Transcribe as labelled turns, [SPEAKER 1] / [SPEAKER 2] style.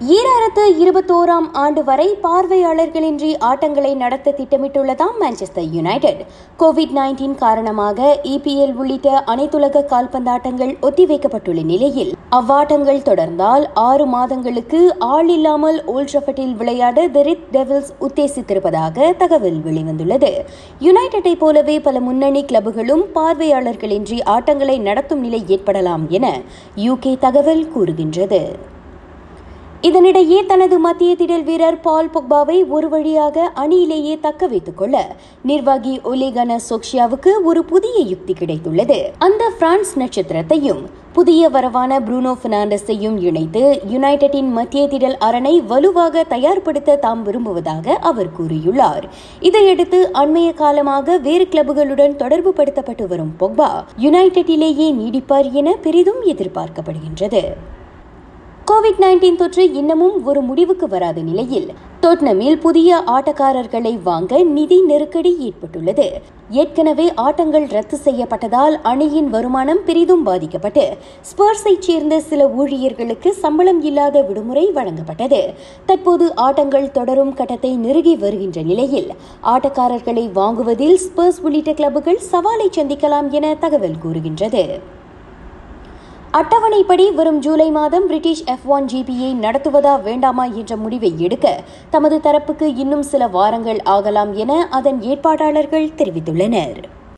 [SPEAKER 1] ஈராயிரத்து இருபத்தோராம் ஆண்டு வரை பார்வையாளர்களின்றி ஆட்டங்களை நடத்த திட்டமிட்டுள்ளதாம் மான்செஸ்டர் யுனைடெட். கோவிட் நைன்டீன் காரணமாக இபிஎல் உள்ளிட்ட அனைத்துலக கால்பந்தாட்டங்கள் ஒத்திவைக்கப்பட்டுள்ள நிலையில் அவ்வாட்டங்கள் தொடர்ந்தால் ஆறு மாதங்களுக்கு ஆள் இல்லாமல் ஓல்ட்ரஃபட்டில் விளையாட தி டெவில்ஸ் உத்தேசித்திருப்பதாக தகவல் வெளிவந்துள்ளது. யுனைடெட்டை போலவே பல முன்னணி கிளப்புகளும் பார்வையாளர்களின்றி ஆட்டங்களை நடத்தும் நிலை ஏற்படலாம் என யூகே தகவல் கூறுகின்றது. இதனிடையே தனது மத்திய திடல் வீரர் பால் பொக்பாவை ஒரு வழியாக அணியிலேயே தக்க வைத்துக் கொள்ள நிர்வாகி ஒலேகன சோக்ஷியாவுக்கு ஒரு புதிய யுக்தி கிடைத்துள்ளது. அந்த பிரான்ஸ் நட்சத்திரத்தையும் புதிய வரவான புரூனோ பெர்னாண்டஸையும் இணைத்து யுனைடெட்டின் மத்திய திடல் அரணை வலுவாக தயார்படுத்த தாம் விரும்புவதாக அவர் கூறியுள்ளார். இதையடுத்து அண்மைய காலமாக வேறு கிளப்புகளுடன் தொடர்பு படுத்தப்பட்டு வரும் பொக்பா யுனைடெட்டிலேயே நீடிப்பார் என பெரிதும் எதிர்பார்க்கப்படுகின்றது. கோவிட் நைன்டீன் தொற்று இன்னமும் ஒரு முடிவுக்கு வராத நிலையில் டொட்னமில் புதிய ஆட்டக்காரர்களை வாங்க நிதி நெருக்கடி ஏற்பட்டுள்ளது. ஏற்கனவே ஆட்டங்கள் ரத்து செய்யப்பட்டதால் அணியின் வருமானம் பெரிதும் பாதிக்கப்பட்டு ஸ்பர்ஸைச் சேர்ந்த சில ஊழியர்களுக்கு சம்பளம் இல்லாத விடுமுறை வழங்கப்பட்டது. தற்போது ஆட்டங்கள் தொடரும் கட்டத்தை நெருங்கி வருகின்ற நிலையில் ஆட்டக்காரர்களை வாங்குவதில் ஸ்பர்ஸ் உள்ளிட்ட கிளப்புகள் சவாலை சந்திக்கலாம் என தகவல் கூறுகின்றது. அட்டவணைப்படி வரும் ஜூலை மாதம் பிரிட்டிஷ் எஃப் ஒன் ஜிபியை நடத்துவதா வேண்டாமா என்ற முடிவை எடுக்க தமது தரப்புக்கு இன்னும் சில வாரங்கள் ஆகலாம் என அதன் ஏற்பாட்டாளர்கள் தெரிவித்துள்ளனர்.